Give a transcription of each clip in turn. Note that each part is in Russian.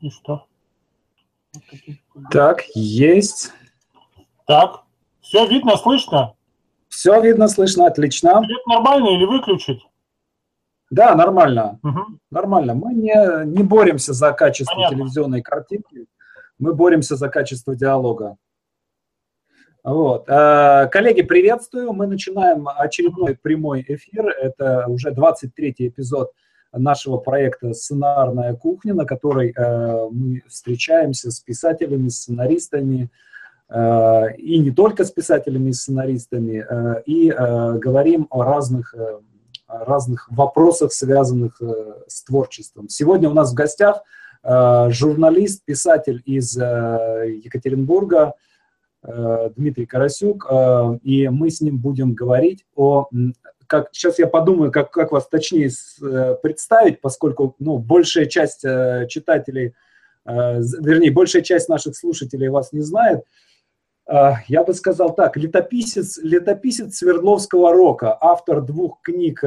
И что? Так, есть. Так, все видно, слышно? Все видно, слышно, отлично. Свет нормально или выключить? Да, нормально. Угу. Нормально. Мы не, не боремся за качество Понятно. телевизионной картинки, мы боремся за качество диалога. Вот. Э, Коллеги, приветствую. Мы начинаем очередной прямой эфир. Это уже 23-й эпизод нашего проекта «Сценарная кухня», на которой э, мы встречаемся с писателями, сценаристами, э, и не только с писателями и сценаристами, э, и говорим о разных, разных вопросах, связанных с творчеством. Сегодня у нас в гостях журналист, писатель из Екатеринбурга Дмитрий Карасюк, и мы с ним будем говорить о как сейчас я подумаю, как, как вас точнее э, представить, поскольку ну, большая часть э, читателей, э, вернее, большая часть наших слушателей вас не знает. Я бы сказал так, летописец, летописец Свердловского рока, автор двух книг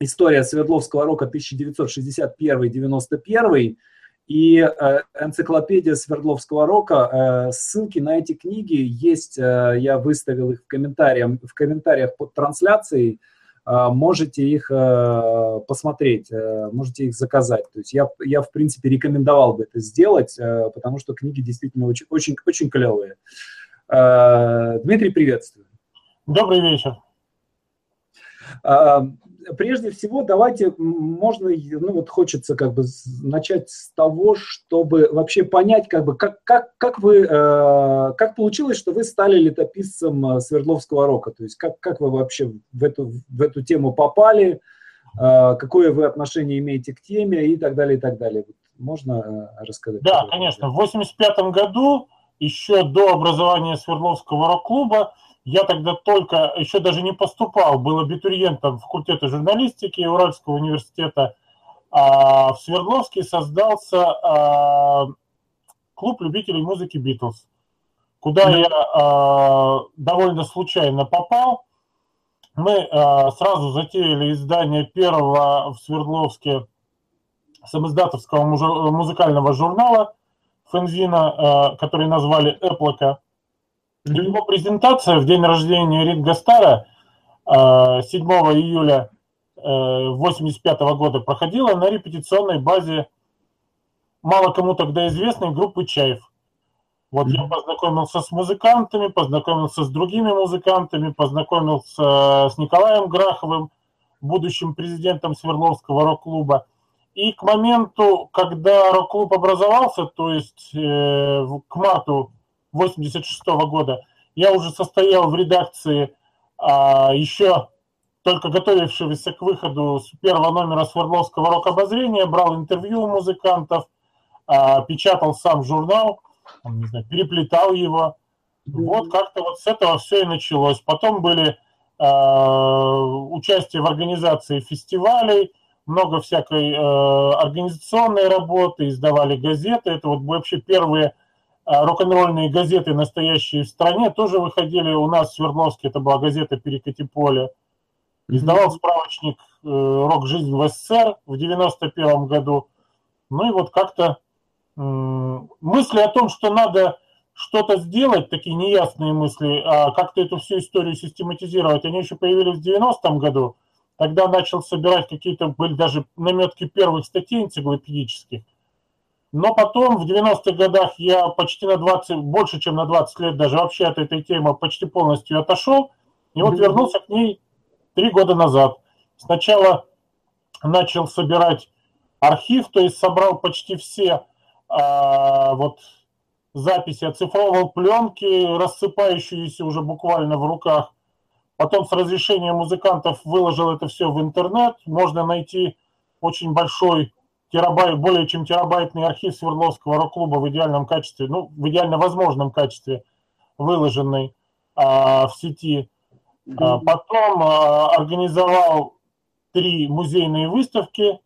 «История Свердловского рока 1961-91» и э, энциклопедия Свердловского рока. Э, ссылки на эти книги есть, э, я выставил их в комментариях, в комментариях под трансляцией. Э, можете их э, посмотреть, э, можете их заказать. То есть я, я, в принципе, рекомендовал бы это сделать, э, потому что книги действительно очень, очень, очень клевые. Э, Дмитрий, приветствую. Добрый вечер. А, Прежде всего, давайте, можно, ну вот хочется как бы начать с того, чтобы вообще понять, как бы, как, как, как вы, э, как получилось, что вы стали летописцем э, Свердловского рока, то есть как, как вы вообще в эту, в эту тему попали, э, какое вы отношение имеете к теме и так далее, и так далее. Вот Можно э, рассказать? Да, конечно. В 85 году, еще до образования Свердловского рок-клуба, я тогда только, еще даже не поступал, был абитуриентом факультета журналистики Уральского университета. А в Свердловске создался а, клуб любителей музыки Битлз, куда Мгм. я а, довольно случайно попал. Мы а, сразу затеяли издание первого в Свердловске самоиздатовского музыкального журнала Фензина, э, который назвали «Эплока». Его презентация в день рождения Ринга Стара э, 7 июля 1985 года проходила на репетиционной базе мало кому тогда известной группы Чаев. Вот я познакомился с музыкантами, познакомился с другими музыкантами, познакомился с Николаем Граховым, будущим президентом Свердловского рок-клуба. И к моменту, когда рок-клуб образовался, то есть э, к марту 86 года, я уже состоял в редакции а, еще только готовившегося к выходу с первого номера Свердловского рок-обозрения, брал интервью у музыкантов, а, печатал сам журнал, не знаю, переплетал его. Вот как-то вот с этого все и началось. Потом были а, участие в организации фестивалей, много всякой э, организационной работы, издавали газеты. Это вот вообще первые э, рок-н-ролльные газеты, настоящие в стране, тоже выходили у нас в Свердловске. Это была газета «Перекати поле». Издавал справочник э, «Рок жизнь в СССР» в 91 году. Ну и вот как-то мысли о том, что надо что-то сделать, такие неясные мысли, а как-то эту всю историю систематизировать, они еще появились в 90-м году – Тогда начал собирать какие-то, были даже наметки первых статей энциклопедических. Но потом, в 90-х годах, я почти на 20, больше, чем на 20 лет даже вообще от этой темы почти полностью отошел. И вот вернулся к ней три года назад. Сначала начал собирать архив, то есть собрал почти все а, вот записи, оцифровывал пленки, рассыпающиеся уже буквально в руках Потом с разрешения музыкантов выложил это все в интернет. Можно найти очень большой терабайт, более чем терабайтный архив Свердловского рок-клуба в идеальном качестве, ну, в идеально возможном качестве, выложенный а, в сети. А, потом а, организовал три музейные выставки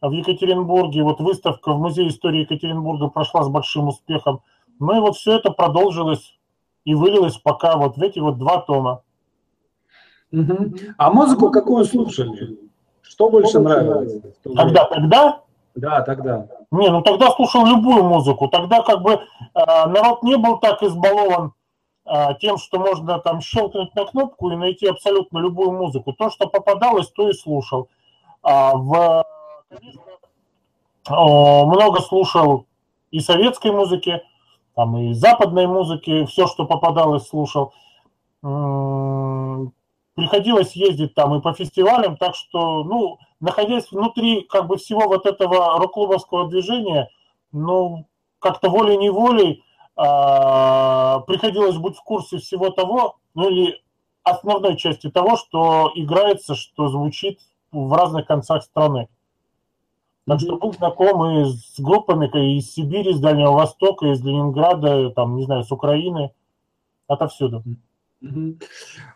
в Екатеринбурге. Вот выставка в Музее истории Екатеринбурга прошла с большим успехом. Ну и вот все это продолжилось и вылилось пока вот в эти вот два тома. Угу. А музыку какую слушали? Что больше нравилось? Тогда, тогда? Да, тогда. Не, ну тогда слушал любую музыку. Тогда как бы э, народ не был так избалован э, тем, что можно там щелкнуть на кнопку и найти абсолютно любую музыку. То, что попадалось, то и слушал. А в, конечно, э, много слушал и советской музыки, там и западной музыки, все, что попадалось, слушал приходилось ездить там и по фестивалям, так что, ну, находясь внутри как бы всего вот этого рок-клубовского движения, ну, как-то волей-неволей а, приходилось быть в курсе всего того, ну или основной части того, что играется, что звучит в разных концах страны. Так что был знаком и с группами и из Сибири, из Дальнего Востока, из Ленинграда, там, не знаю, с Украины, отовсюду.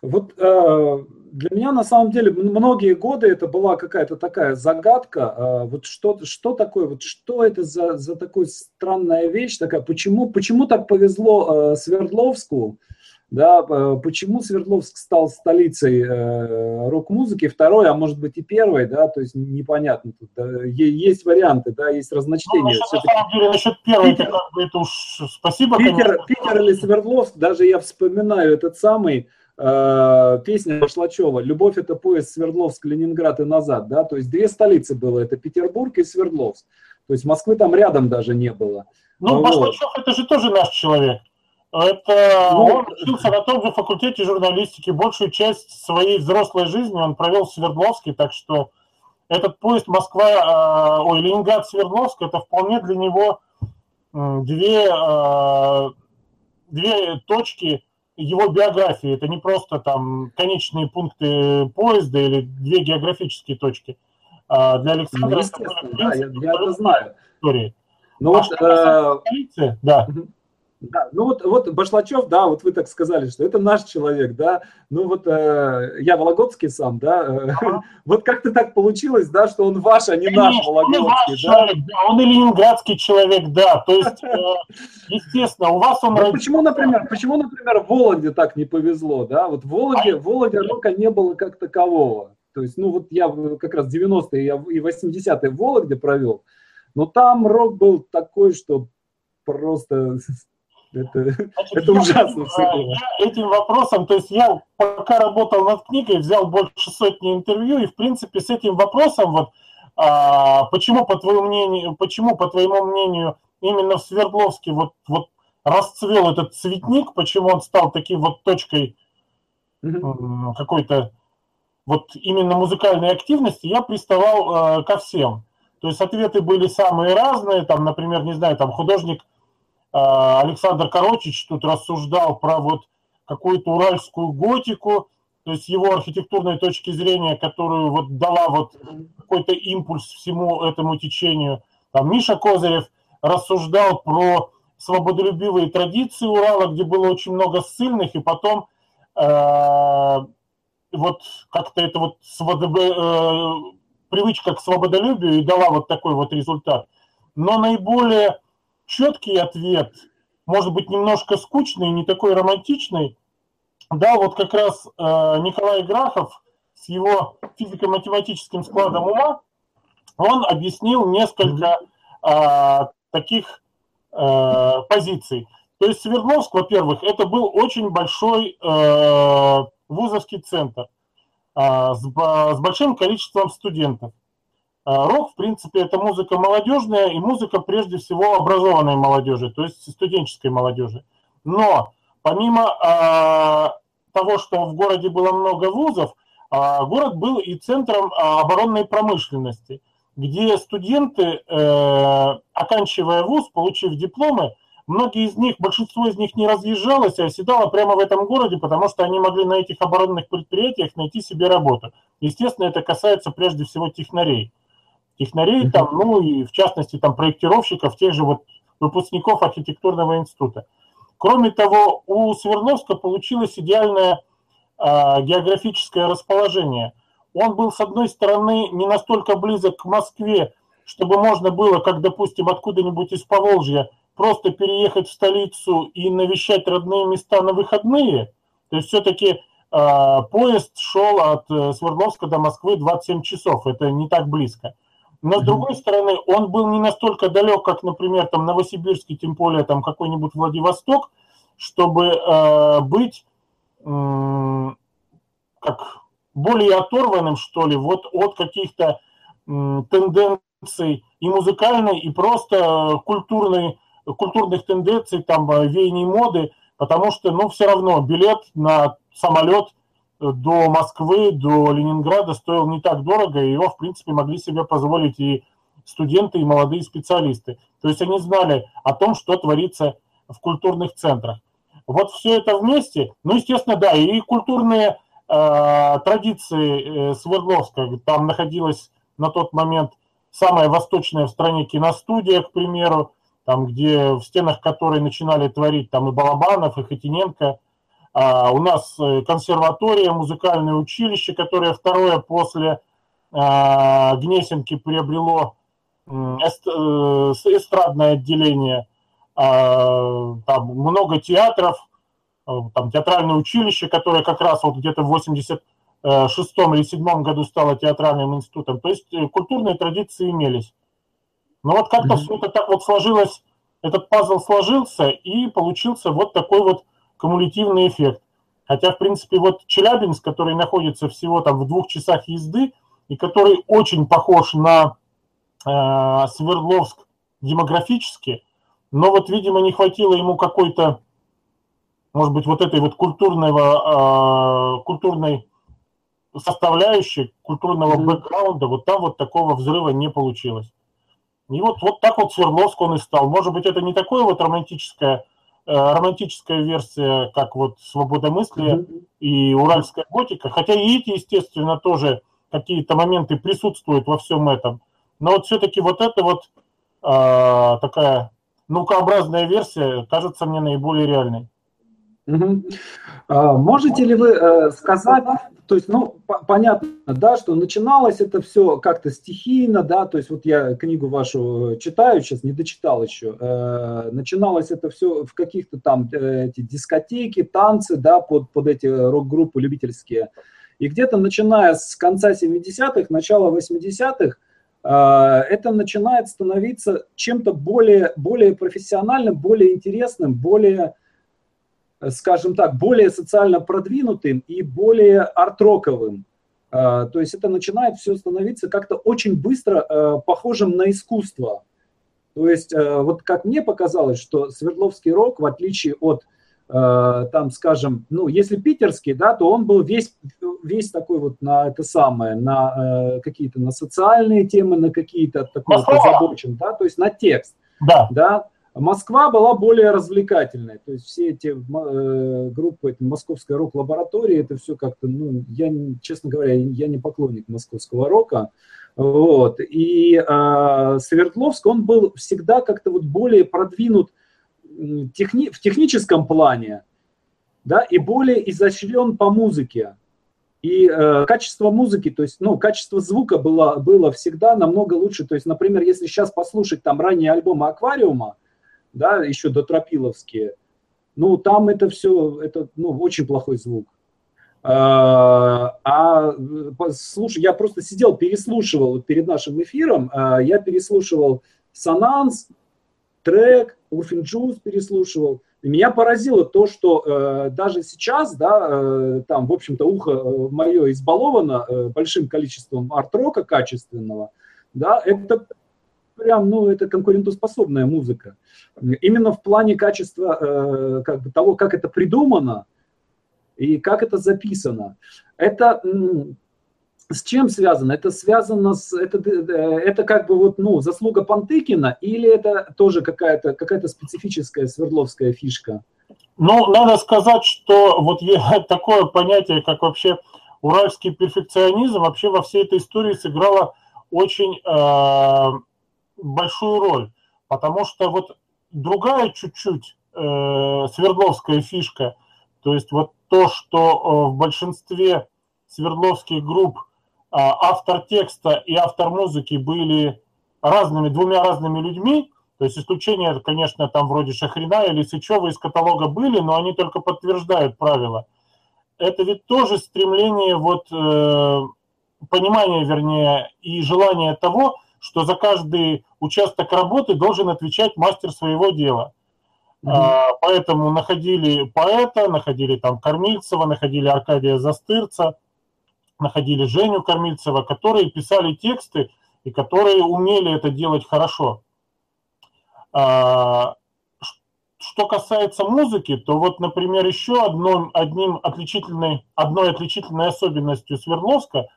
Вот э, для меня на самом деле многие годы это была какая-то такая загадка. Э, вот что, что такое, вот что это за, за такая странная вещь такая? Почему, почему так повезло э, Свердловску? Да, почему Свердловск стал столицей э, рок-музыки, второй, а может быть и первой, да, то есть непонятно. Тут, да, есть варианты, да, есть разночтения. Ну, насчет, на самом деле, насчет первой, Питер, это, это уж спасибо, Питер, Питер или Свердловск, даже я вспоминаю этот самый, э, песня Шлачева «Любовь – это поезд Свердловск, Ленинград и назад», да, то есть две столицы было, это Петербург и Свердловск, то есть Москвы там рядом даже не было. Ну, вот. Башлачев – это же тоже наш человек. Это ну, он учился на том же факультете журналистики. Большую часть своей взрослой жизни он провел в Свердловске, так что этот поезд Москва, э, ой, Ленинград, Свердловск, это вполне для него две, э, две точки его биографии. Это не просто там конечные пункты поезда или две географические точки. А для Александра ну, это, да, я, я это знаю. Истории. Ну, а вот, э... столицы, да. Да, ну вот, вот Башлачев, да, вот вы так сказали, что это наш человек, да, ну вот э, я Вологодский сам, да, э, ага. вот как-то так получилось, да, что он ваш, а не Конечно, наш Вологодский, он ваш да? человек, да, он и ленинградский человек, да, то есть, э, естественно, у вас он... Ну, почему, например, почему, например, в Вологде так не повезло, да, вот в Вологде, в Вологде рока не было как такового, то есть, ну вот я как раз 90-е и 80-е в Вологде провел, но там рок был такой, что просто это, Значит, это ужасно. Я этим вопросом, то есть я пока работал над книгой, взял больше сотни интервью, и в принципе с этим вопросом вот а, почему, по твоему мнению, почему, по твоему мнению, именно в Свердловске вот, вот расцвел этот цветник, почему он стал таким вот точкой mm-hmm. какой-то вот именно музыкальной активности, я приставал э, ко всем. То есть ответы были самые разные, там, например, не знаю, там художник э, Александр Корочич тут рассуждал про вот какую-то уральскую готику, то есть его архитектурной точки зрения, которую вот дала вот какой-то импульс всему этому течению. Там Миша Козырев рассуждал про свободолюбивые традиции Урала, где было очень много ссыльных, и потом э, вот как-то это вот свободо, э, привычка к свободолюбию и дала вот такой вот результат. Но наиболее четкий ответ, может быть, немножко скучный, не такой романтичный, да, вот как раз э, Николай Грахов с его физико-математическим складом ума, он объяснил несколько э, таких э, позиций. То есть Свердловск, во-первых, это был очень большой э, вузовский центр э, с, с большим количеством студентов. Э, рок, в принципе, это музыка молодежная и музыка прежде всего образованной молодежи, то есть студенческой молодежи. Но помимо э, того, что в городе было много вузов, э, город был и центром э, оборонной промышленности, где студенты, э, оканчивая вуз, получив дипломы, многие из них, большинство из них не разъезжалось, а оседало прямо в этом городе, потому что они могли на этих оборонных предприятиях найти себе работу. Естественно, это касается прежде всего технарей. Технарей там, ну и в частности там проектировщиков, тех же вот выпускников архитектурного института. Кроме того, у Свердловска получилось идеальное э, географическое расположение. Он был, с одной стороны, не настолько близок к Москве, чтобы можно было, как, допустим, откуда-нибудь из Поволжья, просто переехать в столицу и навещать родные места на выходные. То есть все-таки э, поезд шел от Свердловска до Москвы 27 часов, это не так близко. Но с другой стороны, он был не настолько далек, как, например, там Новосибирский, тем более там какой-нибудь Владивосток, чтобы э, быть э, как более оторванным, что ли, вот от каких-то э, тенденций и музыкальной, и просто культурной культурных тенденций, там, э, веяний моды, потому что, ну, все равно билет на самолет до Москвы, до Ленинграда стоил не так дорого, и его, в принципе, могли себе позволить и студенты, и молодые специалисты. То есть они знали о том, что творится в культурных центрах. Вот все это вместе, ну, естественно, да, и культурные э, традиции э, Свердловска, там находилась на тот момент самая восточная в стране киностудия, к примеру, там, где в стенах которой начинали творить там и Балабанов, и Хотиненко. А, у нас э, консерватория, музыкальное училище, которое второе после а, Гнесинки приобрело э, эстрадное отделение. А, там много театров, э, там театральное училище, которое как раз вот где-то в 86 или 7 году стало театральным институтом. То есть культурные традиции имелись. Но вот как-то mm-hmm. все это так вот сложилось, этот пазл сложился, и получился вот такой вот кумулятивный эффект. Хотя, в принципе, вот Челябинск, который находится всего там в двух часах езды, и который очень похож на э, Свердловск демографически, но вот, видимо, не хватило ему какой-то, может быть, вот этой вот культурного, э, культурной составляющей, культурного бэкграунда, вот там вот такого взрыва не получилось. И вот, вот так вот Свердловск он и стал. Может быть, это не такое вот романтическое, романтическая версия, как вот свободомыслие mm-hmm. и уральская готика, хотя и эти, естественно, тоже какие-то моменты присутствуют во всем этом. Но вот все-таки вот это вот э, такая наукообразная версия кажется мне наиболее реальной. Угу. Можете ли вы э, сказать, то есть, ну, понятно, да, что начиналось это все как-то стихийно, да, то есть вот я книгу вашу читаю, сейчас не дочитал еще, э, начиналось это все в каких-то там э, эти дискотеки, танцы, да, под, под эти рок-группы любительские. И где-то начиная с конца 70-х, начала 80-х, это начинает становиться чем-то более, более профессиональным, более интересным, более скажем так, более социально продвинутым и более артроковым. То есть это начинает все становиться как-то очень быстро похожим на искусство. То есть вот как мне показалось, что Свердловский рок, в отличие от там, скажем, ну, если питерский, да, то он был весь, весь такой вот на это самое, на какие-то, на социальные темы, на какие-то такой вот озабочен, да, то есть на текст. Да. да. Москва была более развлекательной, то есть все эти э, группы, это московская рок-лаборатория, это все как-то, ну, я, честно говоря, я не поклонник московского рока, вот, и э, Свердловск, он был всегда как-то вот более продвинут техни, в техническом плане, да, и более изощрен по музыке. И э, качество музыки, то есть, ну, качество звука было, было всегда намного лучше. То есть, например, если сейчас послушать там ранние альбомы «Аквариума», да, еще до Тропиловские, ну, там это все, это, ну, очень плохой звук. А, а слушай, я просто сидел, переслушивал перед нашим эфиром, а, я переслушивал Сананс, трек, Урфинджус переслушивал. И меня поразило то, что э, даже сейчас, да, э, там, в общем-то, ухо э, мое избаловано э, большим количеством арт-рока качественного, да, это прям, ну, это конкурентоспособная музыка. Именно в плане качества э, как бы того, как это придумано и как это записано. Это с чем связано? Это связано с это, э, это как бы вот ну заслуга Пантыкина или это тоже какая-то какая-то специфическая свердловская фишка? Ну, надо сказать, что вот такое понятие, как вообще уральский перфекционизм, вообще во всей этой истории сыграло очень э, большую роль, потому что вот другая чуть-чуть э, Свердловская фишка, то есть вот то, что э, в большинстве Свердловских групп э, автор текста и автор музыки были разными, двумя разными людьми, то есть исключения, конечно, там вроде Шахрина или Сычева из каталога были, но они только подтверждают правила. Это ведь тоже стремление, вот, э, понимание, вернее, и желание того, что за каждый участок работы должен отвечать мастер своего дела. Mm-hmm. Поэтому находили поэта, находили там Кормильцева, находили Аркадия Застырца, находили Женю Кормильцева, которые писали тексты и которые умели это делать хорошо. А, что касается музыки, то вот, например, еще одном, одним отличительной, одной отличительной особенностью Свердловска –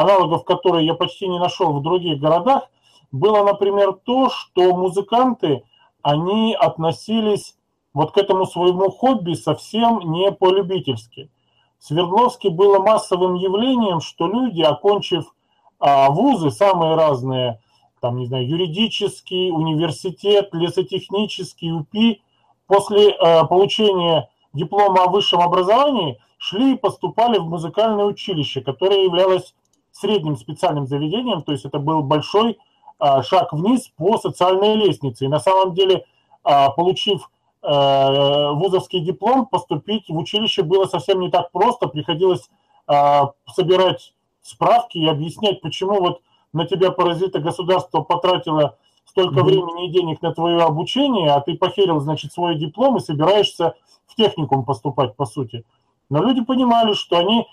аналогов которой я почти не нашел в других городах, было, например, то, что музыканты, они относились вот к этому своему хобби совсем не по-любительски. Свердловске было массовым явлением, что люди, окончив а, вузы самые разные, там, не знаю, юридический, университет, лесотехнический, УПИ, после а, получения диплома о высшем образовании шли и поступали в музыкальное училище, которое являлось средним специальным заведением, то есть это был большой а, шаг вниз по социальной лестнице. И на самом деле, а, получив а, вузовский диплом, поступить в училище было совсем не так просто. Приходилось а, собирать справки и объяснять, почему вот на тебя паразита государство потратило столько mm-hmm. времени и денег на твое обучение, а ты похерил, значит, свой диплом и собираешься в техникум поступать, по сути. Но люди понимали, что они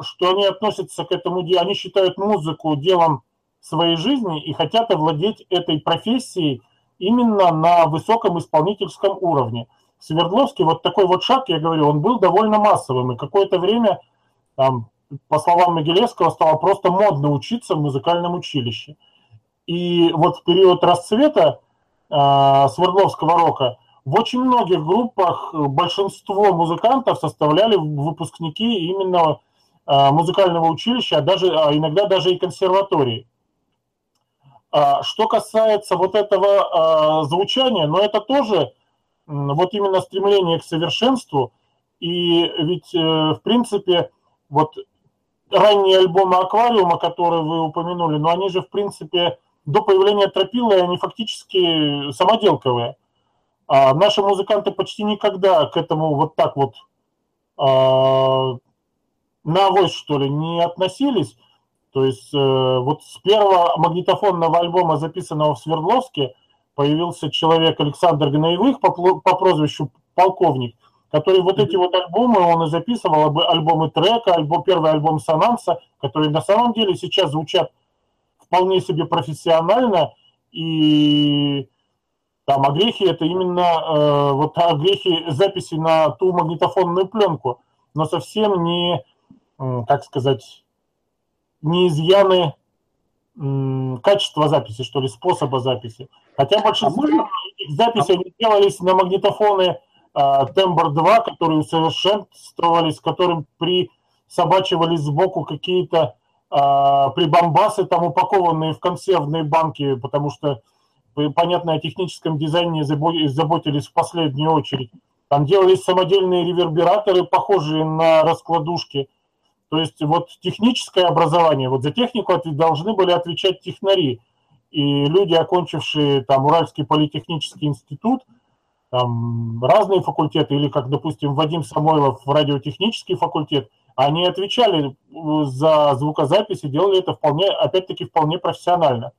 что они относятся к этому делу, они считают музыку делом своей жизни и хотят овладеть этой профессией именно на высоком исполнительском уровне. В Свердловске вот такой вот шаг, я говорю, он был довольно массовым, и какое-то время, там, по словам Могилевского, стало просто модно учиться в музыкальном училище. И вот в период расцвета э, Свердловского рока в очень многих группах большинство музыкантов составляли выпускники именно музыкального училища, а даже, а иногда даже и консерватории. А что касается вот этого э, звучания, но это тоже вот именно стремление к совершенству. И ведь, э, в принципе, вот ранние альбомы «Аквариума», которые вы упомянули, но они же, в принципе, до появления Тропилы, они фактически самоделковые. А наши музыканты почти никогда к этому вот так вот на авось, что ли, не относились. То есть э, вот с первого магнитофонного альбома, записанного в Свердловске, появился человек Александр Гнаевых по, по прозвищу полковник, который вот эти вот альбомы, он и записывал, альбомы трека, альбом, первый альбом Сананса, которые на самом деле сейчас звучат вполне себе профессионально, и там огрехи это именно э, вот огрехи записи на ту магнитофонную пленку, но совсем не, как сказать, не изъяны э, качества записи, что ли, способа записи. Хотя большинство а можно... этих записей они делались на магнитофоны э, Тембр 2, которые усовершенствовались, которым присобачивались сбоку какие-то э, прибамбасы, там упакованные в консервные банки, потому что понятно, о техническом дизайне заботились в последнюю очередь. Там делались самодельные ревербераторы, похожие на раскладушки. То есть вот техническое образование, вот за технику должны были отвечать технари. И люди, окончившие там Уральский политехнический институт, там разные факультеты, или как, допустим, Вадим Самойлов в радиотехнический факультет, они отвечали за звукозапись и делали это вполне, опять-таки, вполне профессионально.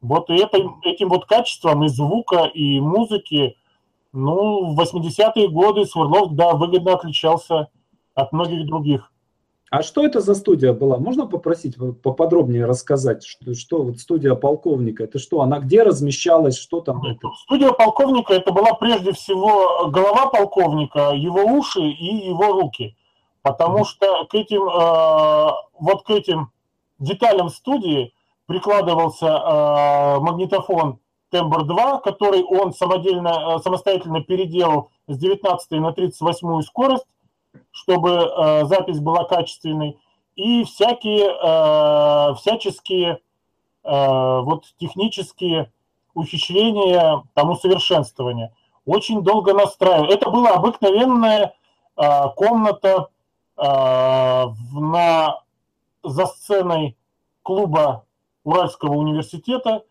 Вот и это, этим вот качеством и звука, и музыки, ну, в 80-е годы Сверлов, да, выгодно отличался от многих других. А что это за студия была? Можно попросить поподробнее рассказать, что, что вот студия полковника, это что, она где размещалась, что там? Это? Студия полковника это была прежде всего голова полковника, его уши и его руки, потому mm-hmm. что к этим, э, вот к этим деталям студии прикладывался э, магнитофон Тембр 2, который он самодельно, э, самостоятельно переделал с 19 на 38 скорость, чтобы э, запись была качественной, и всякие э, всяческие э, вот технические ухищрения, там усовершенствования. Очень долго настраивал. Это была обыкновенная э, комната э, на, за сценой клуба Уральского университета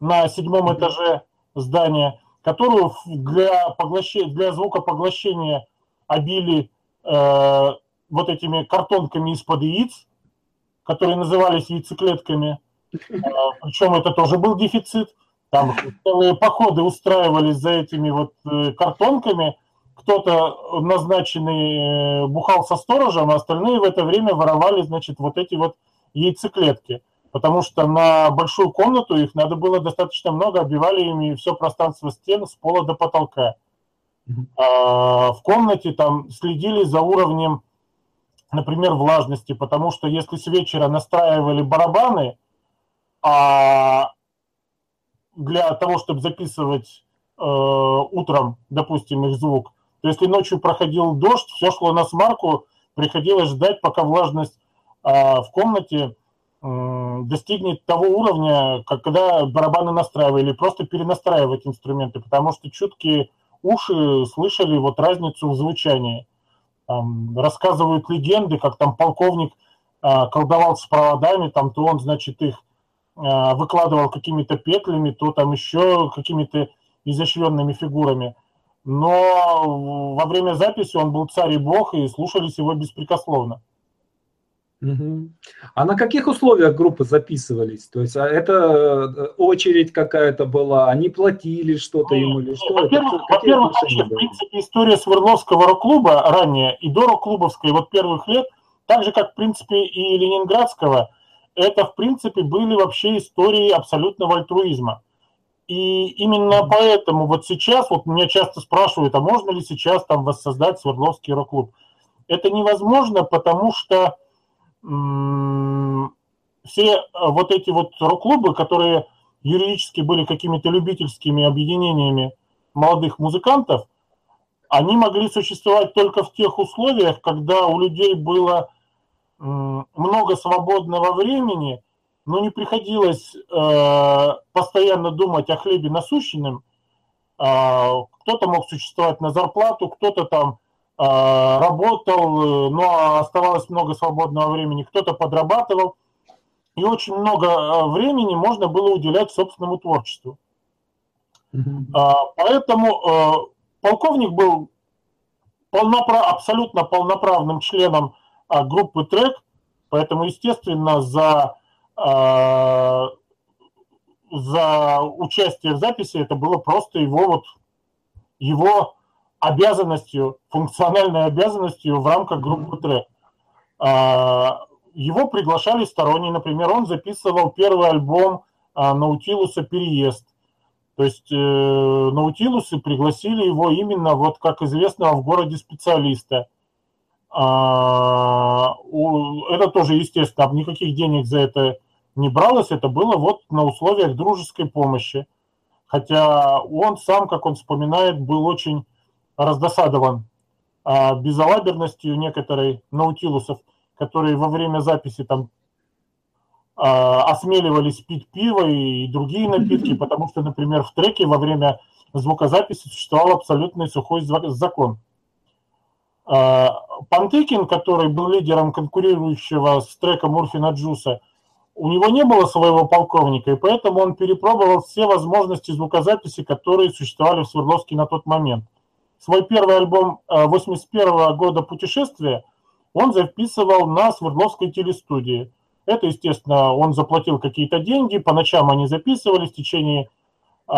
на седьмом этаже здания, которую для, поглощения, для звукопоглощения обили э, вот этими картонками из-под яиц, которые назывались яйцеклетками. Э, причем это тоже был дефицит. Там целые походы устраивались за этими вот э, картонками. Кто-то назначенный э, бухал со сторожем, а остальные в это время воровали, значит, вот эти вот яйцеклетки потому что на большую комнату их надо было достаточно много, оббивали ими все пространство стен с пола до потолка. В комнате там следили за уровнем, например, влажности, потому что если с вечера настраивали барабаны, а для того, чтобы записывать э, утром, допустим, их звук, то если ночью проходил дождь, все шло на смарку, приходилось ждать, пока влажность э, в комнате достигнет того уровня, как когда барабаны настраивали, просто перенастраивать инструменты, потому что чуткие уши слышали вот разницу в звучании. Там, рассказывают легенды, как там полковник а, колдовал с проводами, там то он, значит, их а, выкладывал какими-то петлями, то там еще какими-то изощренными фигурами. Но во время записи он был царь и бог, и слушались его беспрекословно. А на каких условиях группы записывались? То есть а это э, очередь какая-то была, они платили что-то ему или что? Во-первых, во-первых вообще, в принципе, история Свердловского рок-клуба ранее и до рок-клубовской вот первых лет, так же, как, в принципе, и Ленинградского, это, в принципе, были вообще истории абсолютного альтруизма. И именно поэтому вот сейчас, вот меня часто спрашивают, а можно ли сейчас там воссоздать Свердловский рок-клуб? Это невозможно, потому что все э, вот эти вот рок-клубы, которые юридически были какими-то любительскими объединениями молодых музыкантов, они могли существовать только в тех условиях, когда у людей было много свободного времени, но не приходилось э, постоянно думать о хлебе насущенном. Э, кто-то мог существовать на зарплату, кто-то там а, работал, но оставалось много свободного времени, кто-то подрабатывал, и очень много а, времени можно было уделять собственному творчеству. Mm-hmm. Поэтому полковник был полноправ, абсолютно полноправным членом группы трек, поэтому, естественно, за, за участие в записи это было просто его вот его обязанностью, функциональной обязанностью в рамках группы трек. А, его приглашали сторонние, например, он записывал первый альбом а, Наутилуса «Переезд». То есть э, Наутилусы пригласили его именно, вот как известного в городе специалиста. А, это тоже, естественно, никаких денег за это не бралось, это было вот на условиях дружеской помощи. Хотя он сам, как он вспоминает, был очень раздосадован а, безалаберностью некоторой наутилусов, которые во время записи там а, осмеливались пить пиво и другие напитки, потому что, например, в треке во время звукозаписи существовал абсолютный сухой закон. А, Пантыкин, который был лидером конкурирующего с треком Урфина Джуса, у него не было своего полковника, и поэтому он перепробовал все возможности звукозаписи, которые существовали в Свердловске на тот момент. Свой первый альбом 81 э, года «Путешествие» он записывал на Свердловской телестудии. Это, естественно, он заплатил какие-то деньги, по ночам они записывались в течение э,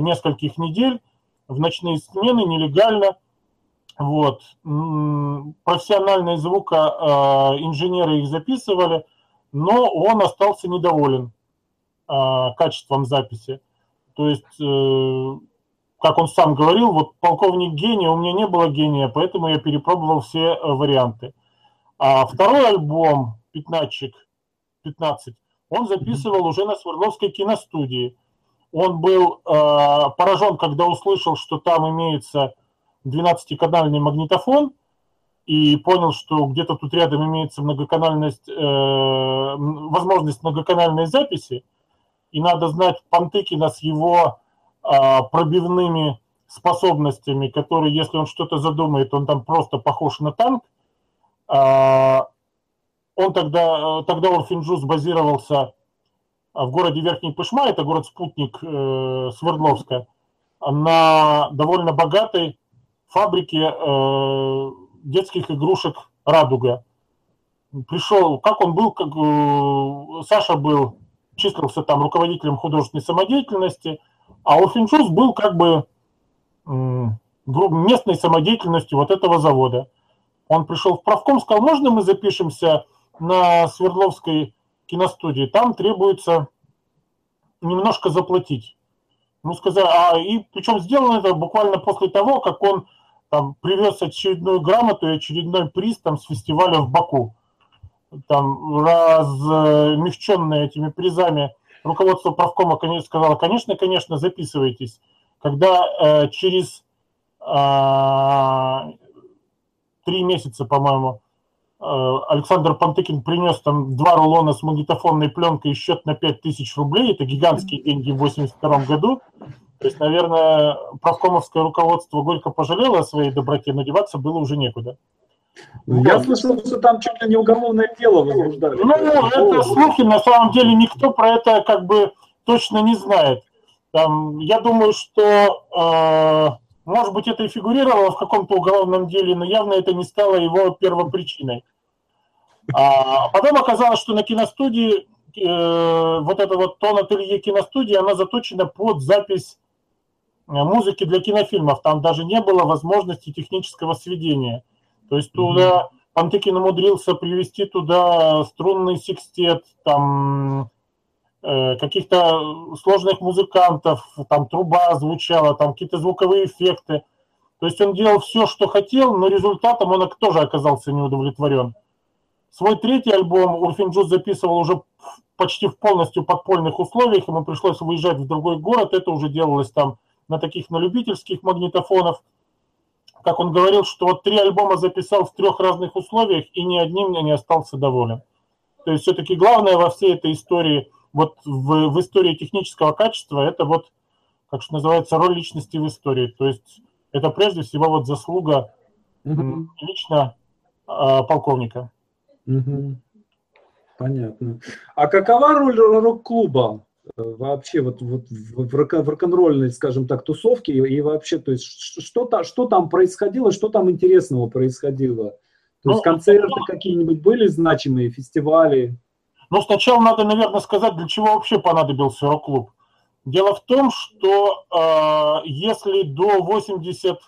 нескольких недель в ночные смены нелегально. Вот. Профессиональные звукоинженеры их записывали, но он остался недоволен э, качеством записи. То есть э, как он сам говорил, вот полковник гения, у меня не было гения, поэтому я перепробовал все э, варианты. А второй альбом, «Пятнадцатик», 15, он записывал уже на Свердловской киностудии. Он был э, поражен, когда услышал, что там имеется 12-канальный магнитофон, и понял, что где-то тут рядом имеется многоканальность, э, возможность многоканальной записи, и надо знать Пантыкина с его пробивными способностями, которые, если он что-то задумает, он там просто похож на танк. А, он тогда, тогда Урфин Джюс базировался в городе Верхний Пышма, это город-спутник э, Свердловска, на довольно богатой фабрике э, детских игрушек «Радуга». Пришел, как он был, как э, Саша был, числился там руководителем художественной самодеятельности – а Офеншус был как бы местной самодеятельностью вот этого завода. Он пришел в правком, сказал, можно мы запишемся на Свердловской киностудии, там требуется немножко заплатить. Ну, сказали, а и причем сделано это буквально после того, как он там привез очередную грамоту и очередной приз там с фестиваля в Баку. Там размягченные этими призами руководство правкома сказало, конечно, конечно, записывайтесь. Когда э, через э, три месяца, по-моему, э, Александр Пантыкин принес там два рулона с магнитофонной пленкой и счет на 5000 рублей, это гигантские деньги в 82 году, то есть, наверное, правкомовское руководство горько пожалело о своей доброте, но деваться было уже некуда. Ну, я слышал, что там чуть ли не уголовное дело возбуждали. Ну, это слухи, на самом деле никто про это как бы точно не знает. Там, я думаю, что, э, может быть, это и фигурировало в каком-то уголовном деле, но явно это не стало его первопричиной. А потом оказалось, что на киностудии, э, вот это вот тон ателье киностудии, она заточена под запись э, музыки для кинофильмов. Там даже не было возможности технического сведения. То есть туда Пантыкин умудрился привести туда струнный секстет, там э, каких-то сложных музыкантов, там труба звучала, там какие-то звуковые эффекты. То есть он делал все, что хотел, но результатом он тоже оказался неудовлетворен. Свой третий альбом Урфинджус записывал уже почти в полностью подпольных условиях, ему пришлось выезжать в другой город, это уже делалось там на таких на любительских магнитофонах как он говорил, что вот три альбома записал в трех разных условиях, и ни одним не остался доволен. То есть все-таки главное во всей этой истории, вот в, в истории технического качества, это вот, как что называется, роль личности в истории. То есть это прежде всего вот заслуга угу. лично э, полковника. Угу. Понятно. А какова роль рок-клуба вообще вот, вот в, рок-н-ролльной, скажем так, тусовке и, и вообще, то есть что, -то, что там происходило, что там интересного происходило? То есть ну, концерты ну, какие-нибудь были значимые, фестивали? Ну, сначала надо, наверное, сказать, для чего вообще понадобился рок-клуб. Дело в том, что э, если до 80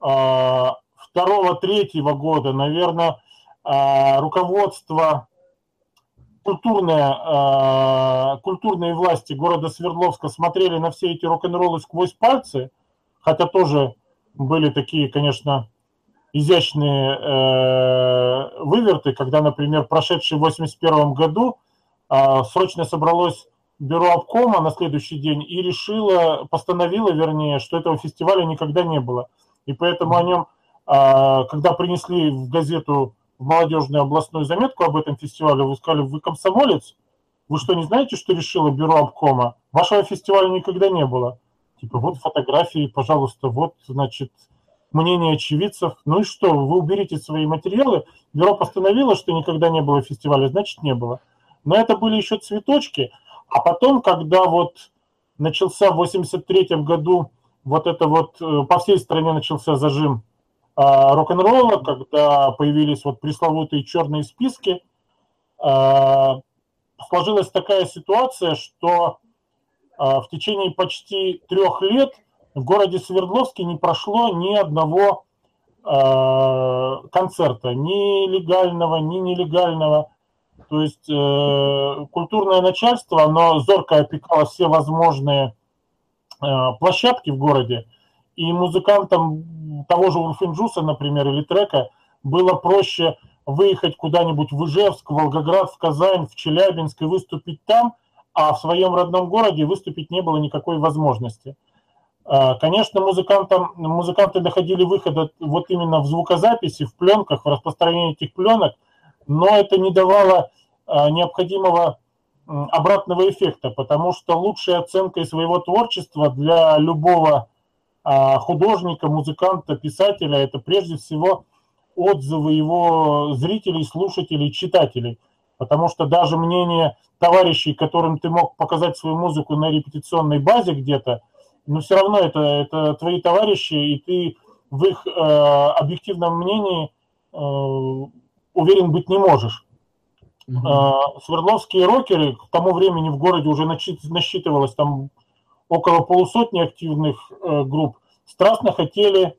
второго-третьего года, наверное, руководство культурные, культурные власти города Свердловска смотрели на все эти рок-н-роллы сквозь пальцы, хотя тоже были такие, конечно, изящные э, выверты, когда, например, прошедший в 81 году э, срочно собралось бюро обкома на следующий день и решило, постановило, вернее, что этого фестиваля никогда не было. И поэтому о нем, э, когда принесли в газету в молодежную областную заметку об этом фестивале, вы сказали, вы комсомолец? Вы что, не знаете, что решило бюро обкома? Вашего фестиваля никогда не было. Типа, вот фотографии, пожалуйста, вот, значит, мнение очевидцев. Ну и что, вы уберите свои материалы. Бюро постановило, что никогда не было фестиваля, значит, не было. Но это были еще цветочки. А потом, когда вот начался в 83 году вот это вот, э, по всей стране начался зажим рок-н-ролла, когда появились вот пресловутые черные списки, а, сложилась такая ситуация, что а, в течение почти трех лет в городе Свердловске не прошло ни одного концерта, ни легального, ни нелегального. То есть э, культурное начальство, оно зорко опекало все возможные площадки в городе, и музыкантам того же Урфинджуса, например, или трека, было проще выехать куда-нибудь в Ижевск, в Волгоград, в Казань, в Челябинск и выступить там, а в своем родном городе выступить не было никакой возможности. А, конечно, музыкантам, музыканты доходили выхода вот именно в звукозаписи, в пленках, в распространении этих пленок, но это не давало а, необходимого обратного эффекта, потому что лучшей оценкой своего творчества для любого художника, музыканта, писателя это прежде всего отзывы его зрителей, слушателей, читателей. Потому что даже мнение товарищей, которым ты мог показать свою музыку на репетиционной базе где-то, но все равно это, это твои товарищи, и ты в их э, объективном мнении э, уверен быть не можешь. Угу. Э, Свердловские рокеры к тому времени в городе уже насчитывалось там около полусотни активных э, групп, страстно хотели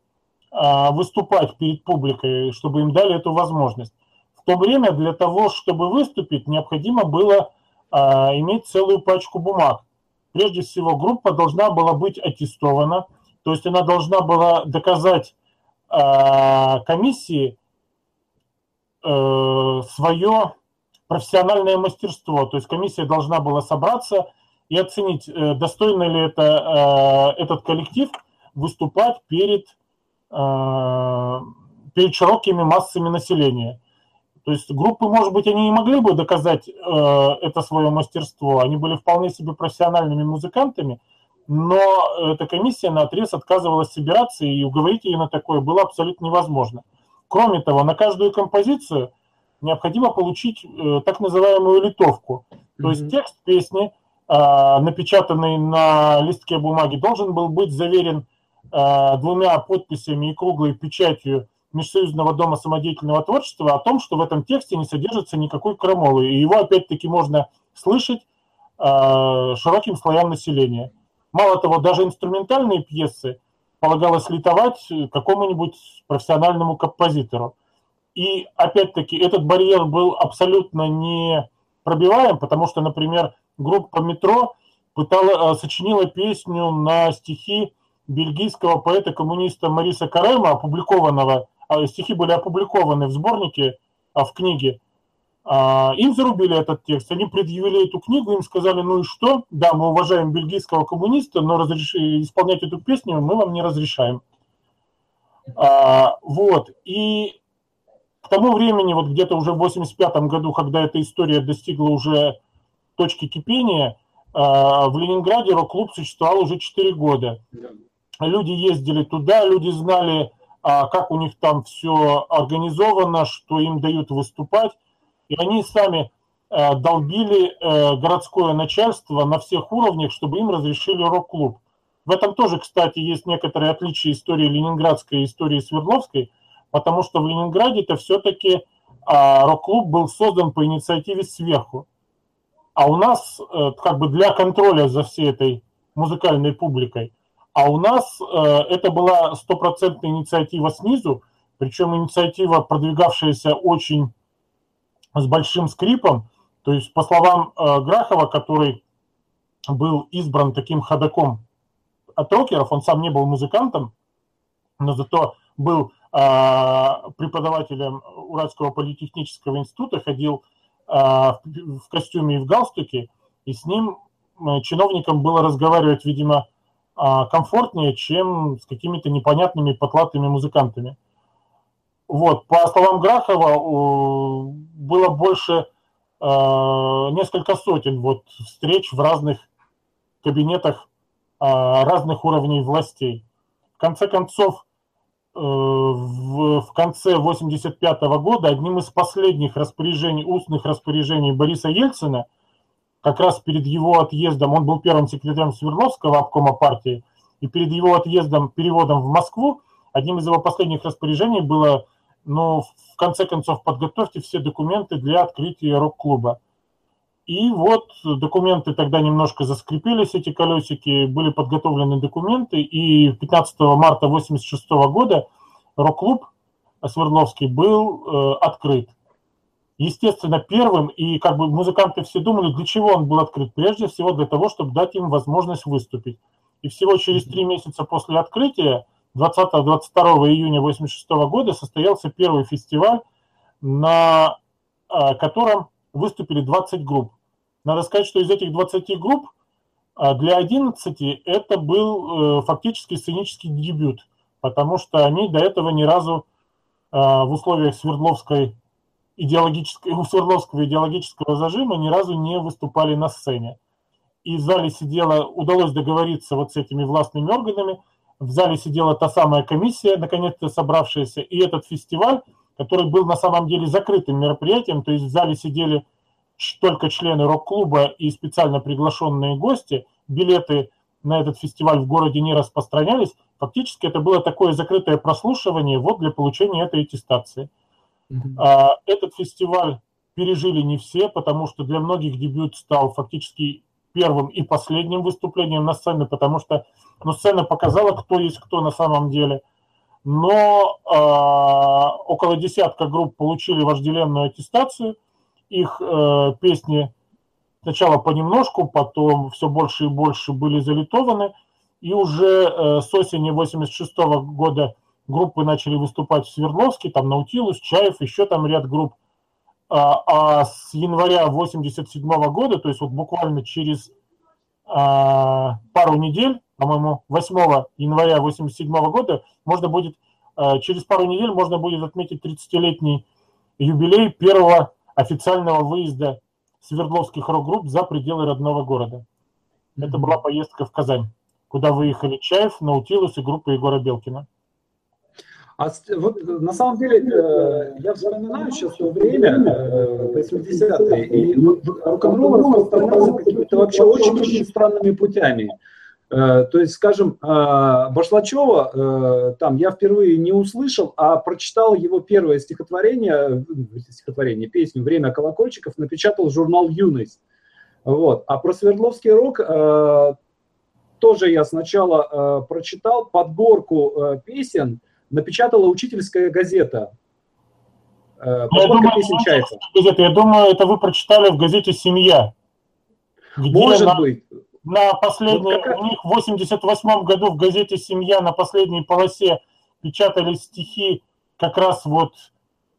э, выступать перед публикой, чтобы им дали эту возможность. В то время для того, чтобы выступить, необходимо было э, иметь целую пачку бумаг прежде всего группа должна была быть аттестована, то есть она должна была доказать э, комиссии э, свое профессиональное мастерство. То есть комиссия должна была собраться и оценить, э, достойно ли это, э, этот коллектив выступать перед, э, перед широкими массами населения. То есть группы, может быть, они и могли бы доказать это свое мастерство, они были вполне себе профессиональными музыкантами, но эта комиссия на отрез отказывалась собираться, и уговорить ее на такое было абсолютно невозможно. Кроме того, на каждую композицию необходимо получить э, так называемую литовку. То mm-hmm. есть текст песни, напечатанный на листке бумаги, должен был быть заверен э, двумя подписями и круглой печатью Межсоюзного дома самодеятельного творчества о том, что в этом тексте не содержится никакой крамолы, и его опять-таки можно слышать э, широким слоям населения. Мало того, даже инструментальные пьесы полагалось литовать какому-нибудь профессиональному композитору. И опять-таки этот барьер был абсолютно не пробиваем, потому что, например, группа «Метро» пытала, э, сочинила песню на стихи бельгийского поэта-коммуниста Мариса Карема, опубликованного а, стихи были опубликованы в сборнике, а, в книге, а, им зарубили этот текст, они предъявили эту книгу, им сказали, ну и что, да, мы уважаем бельгийского коммуниста, но разреш... исполнять эту песню мы вам не разрешаем. Вот, и к тому времени, вот где-то уже в 85 году, когда эта история достигла уже точки кипения, в Ленинграде рок-клуб существовал уже 4 года. Люди ездили туда, люди знали а как у них там все организовано, что им дают выступать. И они сами э, долбили э, городское начальство на всех уровнях, чтобы им разрешили рок-клуб. В этом тоже, кстати, есть некоторые отличия истории Ленинградской и истории Свердловской, потому что в Ленинграде это все-таки а, рок-клуб был создан по инициативе сверху. А у нас э, как бы для контроля за всей этой музыкальной публикой – А у нас э, это была стопроцентная инициатива снизу, причем инициатива, продвигавшаяся очень с большим скрипом. То есть, по словам э, Грахова, который был избран таким ходаком от рокеров, он сам не был музыкантом, но зато был преподавателем Уральского политехнического института, ходил в костюме и в галстуке, и с ним э, чиновникам было разговаривать, видимо, э, комфортнее, чем с какими-то непонятными потлатыми музыкантами. Вот, по словам Грахова, было больше э, несколько сотен вот встреч в разных кабинетах разных уровней властей. В конце концов, в, в конце 85 года одним из последних распоряжений, устных распоряжений Бориса Ельцина, как раз перед его отъездом, он был первым секретарем Свердловского обкома партии, и перед его отъездом, переводом в Москву, одним из его последних распоряжений было но в конце концов подготовьте все документы для открытия рок-клуба. И вот документы тогда немножко заскрепились, эти колесики, были подготовлены документы, и 15 марта 1986 года рок-клуб Свердловский был э, открыт. Естественно, первым, и как бы музыканты все думали, для чего он был открыт. Прежде всего для того, чтобы дать им возможность выступить. И всего через три месяца после открытия 20-22 июня 1986 года состоялся первый фестиваль, на а, котором выступили 20 групп. Надо сказать, что из этих 20 групп а, для 11 это был э, фактически сценический дебют, потому что они до этого ни разу а, в условиях Свердловской идеологической, у Свердловского идеологического зажима ни разу не выступали на сцене. И в зале сидело, удалось договориться вот с этими властными органами – в зале сидела та самая комиссия, наконец-то собравшаяся, и этот фестиваль, который был на самом деле закрытым мероприятием, то есть в зале сидели только члены рок-клуба и специально приглашенные гости, билеты на этот фестиваль в городе не распространялись, фактически это было такое закрытое прослушивание вот для получения этой аттестации. Mm-hmm. Этот фестиваль пережили не все, потому что для многих дебют стал фактически первым и последним выступлением на сцене, потому что ну, сцена показала, кто есть кто на самом деле. Но э, около десятка групп получили вожделенную аттестацию. Их э, песни сначала понемножку, потом все больше и больше были залитованы. И уже э, с осени 86 года группы начали выступать в Свердловске, там Наутилус, Чаев, еще там ряд групп. А, а с января 87 года, то есть вот буквально через а, пару недель, по-моему, 8 января 87 года, можно будет, а, через пару недель можно будет отметить 30-летний юбилей первого официального выезда Свердловских рок-групп за пределы родного города. Это была поездка в Казань, куда выехали Чаев, Наутилус и группа Егора Белкина. А вот на самом деле э, я вспоминаю сейчас то время, 80-е, э, и рок-н-ролл распространялся какими-то вообще очень-очень странными путями. Э, то есть, скажем, Башлачева, там я впервые не услышал, а прочитал его первое стихотворение, стихотворение, песню «Время колокольчиков», напечатал журнал «Юность». Вот. А про Свердловский рок тоже я сначала прочитал подборку песен, напечатала учительская газета. Э, я думаю, песен Чайка. Я думаю, это вы прочитали в газете «Семья». Может на, быть. На последней, вот как... у них в 88 году в газете «Семья» на последней полосе печатались стихи как раз вот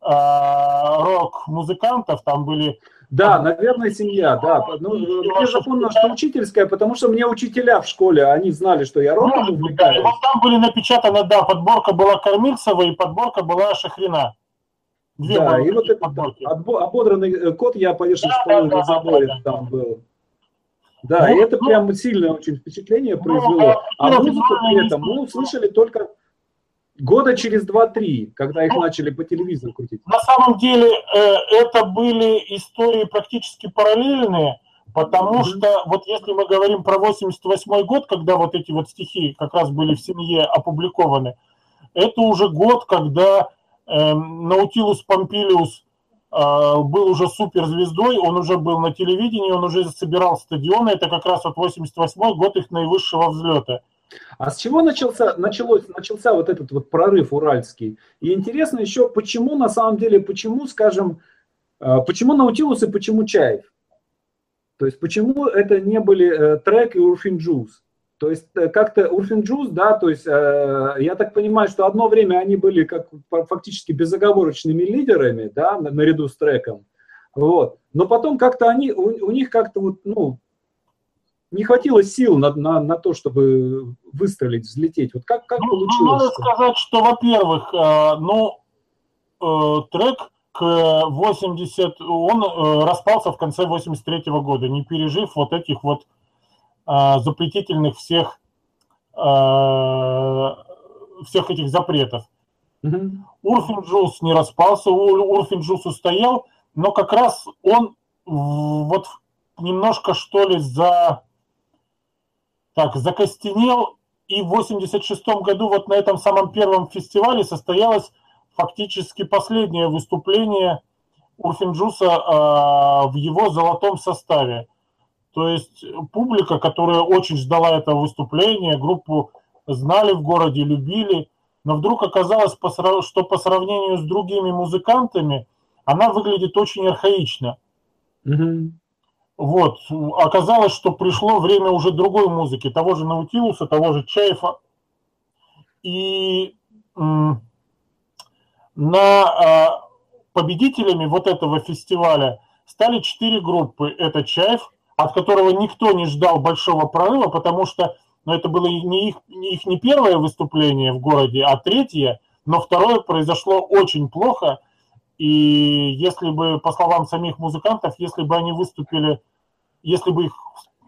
э, рок-музыкантов, там были да, наверное, семья, да. Ну, мне запомнилось, что учительская, потому что мне учителя в школе, они знали, что я роком увлекаюсь. Да, там были напечатаны, да, подборка была Кормильцева и подборка была Шахрина. Две да, и вот этот ободранный э, кот я повешен да, в полу да, на заборе да, там был. Да, ну, и это ну, прям сильное очень впечатление ну, произвело. А музыку при этом мы услышали только Года через 2-3, когда их ну, начали по телевизору крутить. На самом деле э, это были истории практически параллельные, потому mm-hmm. что вот если мы говорим про 88 год, когда вот эти вот стихи как раз были в семье опубликованы, это уже год, когда э, Наутилус Помпилиус был уже суперзвездой, он уже был на телевидении, он уже собирал стадионы, это как раз вот 88 год их наивысшего взлета. А с чего начался, началось, начался вот этот вот прорыв уральский? И интересно еще, почему на самом деле, почему, скажем, э, почему Наутилус и почему Чаев? То есть почему это не были э, трек и Урфин Джуз? То есть э, как-то Урфин Джуз, да, то есть я так понимаю, что одно время они были как фактически безоговорочными лидерами, да, наряду с треком. Вот. Но потом как-то они, у, у них как-то вот, ну, не хватило сил на, на, на то, чтобы выстрелить, взлететь. Вот как, как ну, получилось? Надо сказать, что, во-первых, э, ну, э, трек к 80, он э, распался в конце 83 -го года, не пережив вот этих вот э, запретительных всех, э, всех этих запретов. Угу. Урфин Джулс не распался, Урфин Джулс устоял, но как раз он вот немножко что ли за так, закостенел, и в 86 году вот на этом самом первом фестивале состоялось фактически последнее выступление Урфинджуса э, в его золотом составе. То есть публика, которая очень ждала этого выступления, группу знали в городе, любили, но вдруг оказалось, что по сравнению с другими музыкантами она выглядит очень архаично. Mm-hmm. Вот, оказалось, что пришло время уже другой музыки, того же Наутилуса, того же Чайфа. И на а, победителями вот этого фестиваля стали четыре группы. Это Чайф, от которого никто не ждал большого прорыва, потому что ну, это было не их, их не первое выступление в городе, а третье, но второе произошло очень плохо – и если бы, по словам самих музыкантов, если бы они выступили, если бы их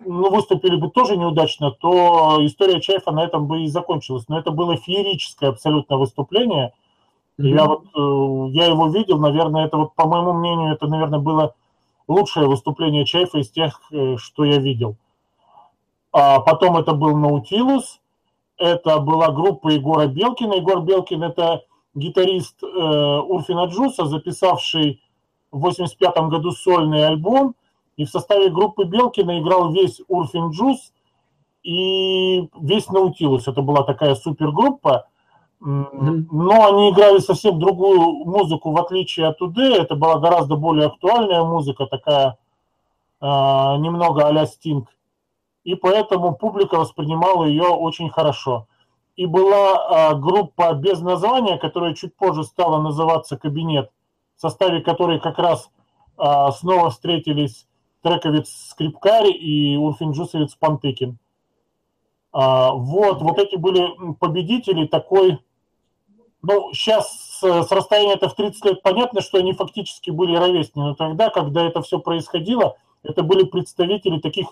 ну, выступили бы тоже неудачно, то история Чайфа на этом бы и закончилась. Но это было феерическое абсолютно выступление. Mm-hmm. Я вот э, я его видел, наверное, это вот, по моему мнению, это, наверное, было лучшее выступление Чайфа из тех, э, что я видел. А потом это был Наутилус, это была группа Егора Белкина. Егор Белкин – это гитарист э, Урфина Джуса, записавший в 85 году сольный альбом, и в составе группы Белкина играл весь Урфин Джус и весь Наутилус. Это была такая супергруппа, но они играли совсем другую музыку, в отличие от УД. Это была гораздо более актуальная музыка, такая э, немного а-ля Стинг. И поэтому публика воспринимала ее очень хорошо и была а, группа без названия, которая чуть позже стала называться «Кабинет», в составе которой как раз а, снова встретились трековец Скрипкарь и урфинджусовец Пантыкин. А, вот, вот эти были победители такой... Ну, сейчас с расстояния это в 30 лет понятно, что они фактически были ровесни, но тогда, когда это все происходило, это были представители таких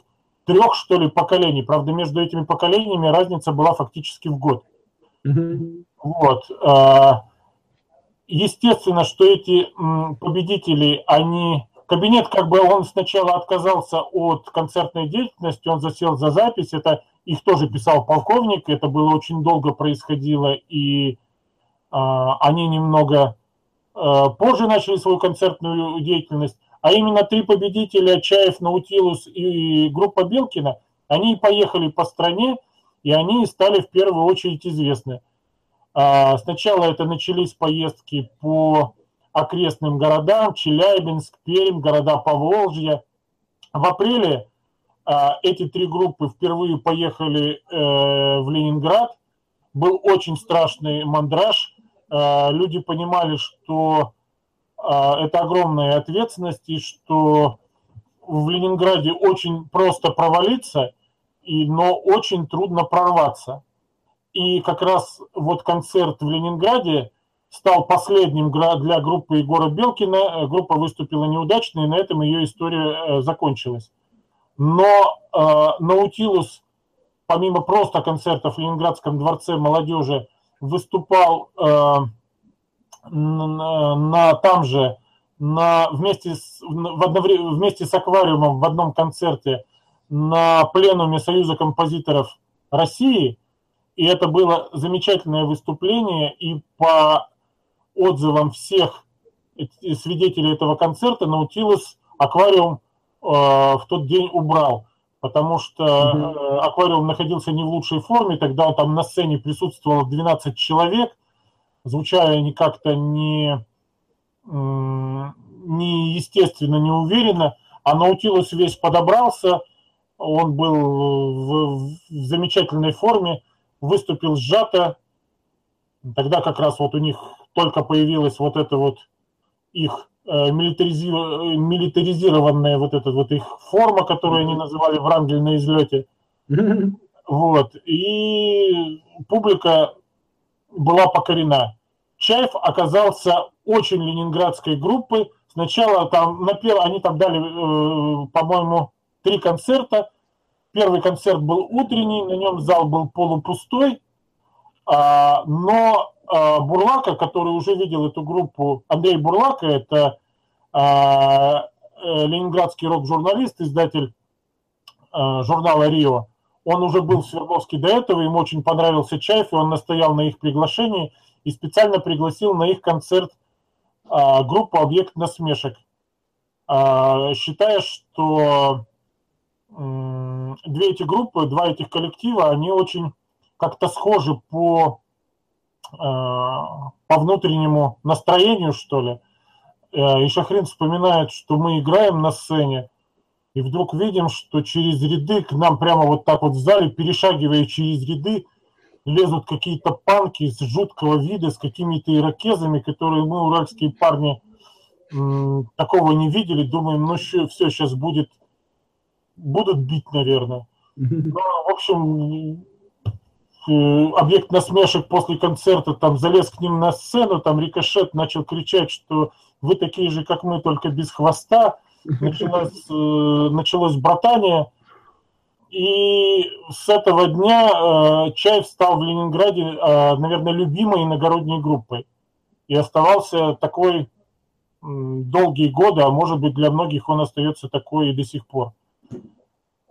трех, что ли, поколений. Правда, между этими поколениями разница была фактически в год. Mm-hmm. Вот. А, естественно, что эти победители, они... Кабинет, как бы он сначала отказался от концертной деятельности, он засел за запись, это их тоже писал полковник, это было очень долго происходило, и они немного а, позже начали свою концертную деятельность а именно три победителя Чаев, Наутилус и группа Белкина, они поехали по стране, и они стали в первую очередь известны. А, сначала это начались поездки по окрестным городам, Челябинск, Пермь, города Поволжья. В апреле а, эти три группы впервые поехали э, в Ленинград. Был очень страшный мандраж. Э, люди понимали, что а, это огромная ответственность, и что в Ленинграде очень просто провалиться, и, но очень трудно прорваться. И как раз вот концерт в Ленинграде стал последним для группы Егора Белкина. Группа выступила неудачно, и на этом ее история э, закончилась. Но э, Наутилус, помимо просто концертов в Ленинградском дворце молодежи, выступал э, на, на там же на, вместе, с, в одновременно, вместе с аквариумом в одном концерте на пленуме Союза композиторов России. И это было замечательное выступление. И по отзывам всех свидетелей этого концерта Наутилус аквариум э, в тот день убрал. Потому что mm-hmm. аквариум находился не в лучшей форме, тогда там на сцене присутствовало 12 человек, звучали они как-то не, не естественно, не уверенно, а Наутилус весь подобрался, он был в, в замечательной форме, выступил сжато, тогда как раз вот у них только появилась вот эта вот их милитаризированная вот эта вот их форма, которую они называли Врангель на излете. Вот. И публика была покорена. Чайф оказался очень ленинградской группой. Сначала там, на пер... они там дали, э, по-моему, три концерта. Первый концерт был утренний, на нем зал был полупустой, а, но Бурлака, который уже видел эту группу, Андрей Бурлака, это а, э, ленинградский рок-журналист, издатель а, журнала «Рио», он уже был в Свердловске до этого, ему очень понравился Чайф, и он настоял на их приглашении и специально пригласил на их концерт группу «Объект насмешек», считая, что две эти группы, два этих коллектива, они очень как-то схожи по по внутреннему настроению, что ли. Э, и Шахрин вспоминает, что мы играем на сцене, и вдруг видим, что через ряды к нам прямо вот так вот в зале, перешагивая через ряды, лезут какие-то панки с жуткого вида, с какими-то ирокезами, которые мы, уральские парни, такого не видели. Думаем, ну все, сейчас будет, будут бить, наверное. Ну, в общем, Э, объект насмешек после концерта там залез к ним на сцену, там рикошет начал кричать, что вы такие же, как мы, только без хвоста. Началось, э, началось братание. И с этого дня э, Чайф стал в Ленинграде, э, наверное, любимой иногородней группой. И оставался такой э, долгие годы, а может быть для многих он остается такой и до сих пор.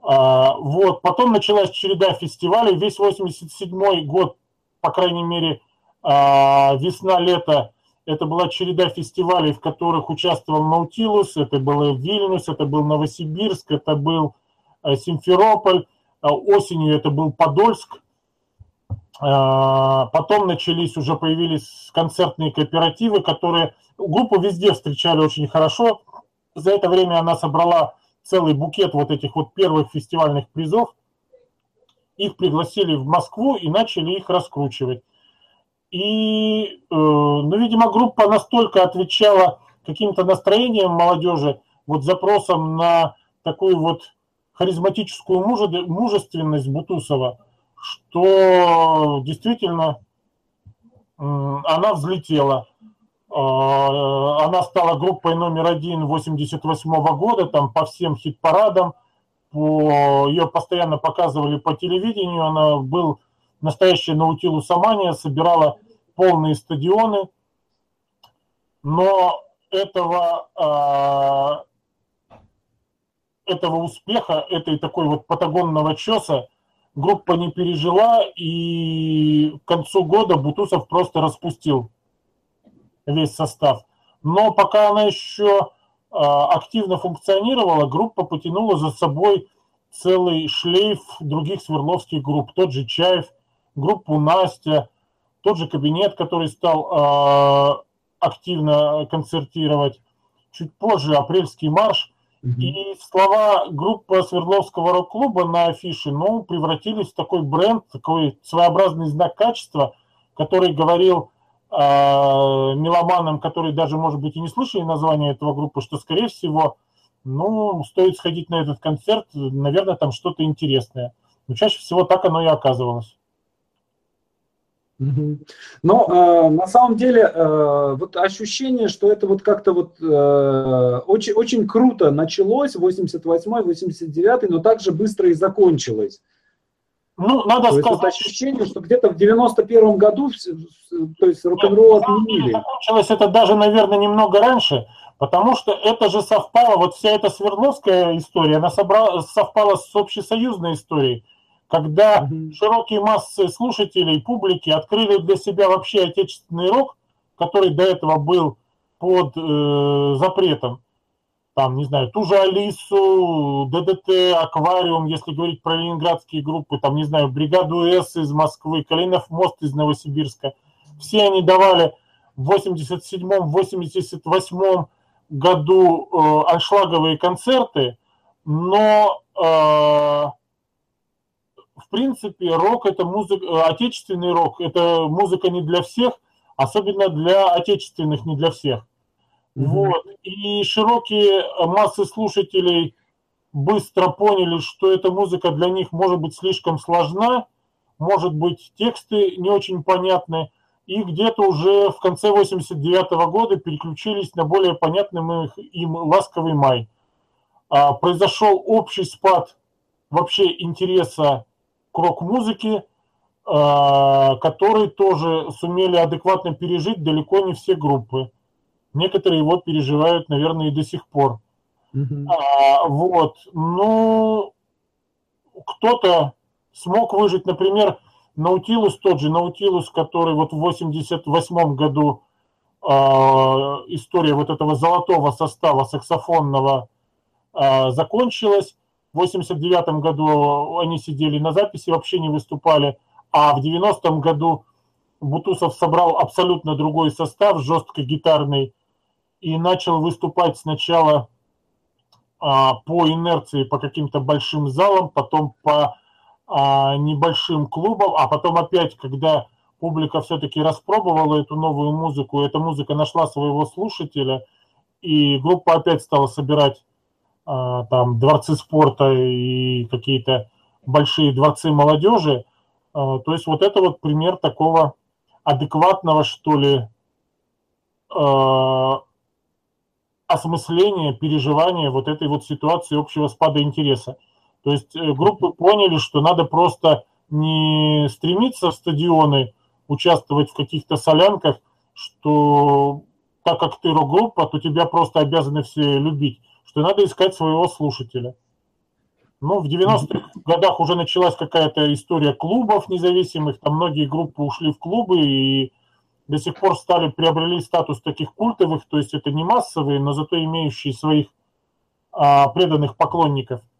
А, вот. Потом началась череда фестивалей. Весь 87 год, по крайней мере, а, весна-лето, это была череда фестивалей, в которых участвовал Наутилус, это был Вильнюс, это был Новосибирск, это был э, Симферополь, а, осенью это был Подольск. Потом начались, уже появились концертные кооперативы, которые группу везде встречали очень хорошо. За это время она собрала целый букет вот этих вот первых фестивальных призов. Их пригласили в Москву и начали их раскручивать. И, э, ну, видимо, группа настолько отвечала каким-то настроением молодежи, вот запросом на такую вот харизматическую мужественность Бутусова, что действительно она взлетела. А, она стала группой номер один 88 года, там по всем хит-парадам. По, ее постоянно показывали по телевидению. Она был настоящая наутилусомания, собирала полные стадионы. Но этого, а, этого успеха, этой такой вот патагонного чеса группа не пережила, и к концу года Бутусов просто распустил весь состав. Но пока она еще а, активно функционировала, группа потянула за собой целый шлейф других свердловских групп. Тот же Чаев, группу Настя, тот же кабинет, который стал э, активно концертировать. Чуть позже апрельский марш. Mm-hmm. И слова группы Свердловского рок-клуба на афише ну, превратились в такой бренд, такой своеобразный знак качества, который говорил меломанам, которые даже, может быть, и не слышали название этого группы, что, скорее всего, ну, стоит сходить на этот концерт, наверное, там что-то интересное. Но чаще всего так оно и оказывалось. Но э, на самом деле э, вот ощущение, что это вот как-то вот э, очень, очень круто началось 88-й, 89-й, но также быстро и закончилось. Ну, надо то сказать... Есть ощущение, что где-то в 91 году, то есть рок-н-ролл отменили. Закончилось это даже, наверное, немного раньше, потому что это же совпало, вот вся эта Свердловская история, она собрала, совпала с общесоюзной историей, когда угу. широкие массы слушателей, публики открыли для себя вообще отечественный рок, который до этого был под э, запретом. Там, не знаю, ту же Алису, ДДТ, Аквариум, если говорить про ленинградские группы, там, не знаю, Бригаду С из Москвы, Калинов мост из Новосибирска. Все они давали в 87-88 году э, аншлаговые концерты, но э, в принципе рок это музыка, э, отечественный рок, это музыка не для всех, особенно для отечественных, не для всех. Mm-hmm. Вот. И широкие массы слушателей быстро поняли, что эта музыка для них может быть слишком сложна, может быть тексты не очень понятны, и где-то уже в конце 89 -го года переключились на более понятный им «Ласковый май». А, произошел общий спад вообще интереса к рок-музыке, а, который тоже сумели адекватно пережить далеко не все группы. Некоторые его переживают, наверное, и до сих пор. Mm-hmm. А, вот. Ну, кто-то смог выжить, например, Наутилус тот же, Наутилус, который вот в 88 году э, история вот этого золотого состава саксофонного э, закончилась. В 89 году они сидели на записи, вообще не выступали. А в 90-м году Бутусов собрал абсолютно другой состав, жестко гитарный, и начал выступать сначала а, по инерции, по каким-то большим залам, потом по а, небольшим клубом, а потом опять, когда публика все-таки распробовала эту новую музыку, эта музыка нашла своего слушателя, и группа опять стала собирать а, там дворцы спорта и какие-то большие дворцы молодежи. А, то есть вот это вот пример такого адекватного, что ли, осмысления, переживания вот этой вот ситуации общего спада интереса. То есть э, группы поняли, что надо просто не стремиться в стадионы, участвовать в каких-то солянках, что так как ты рок-группа, то тебя просто обязаны все любить, что надо искать своего слушателя. Ну, в 90-х годах уже началась какая-то история клубов независимых, там многие группы ушли в клубы и до сих пор стали, приобрели статус таких культовых, то есть это не массовые, но зато имеющие своих а, преданных поклонников –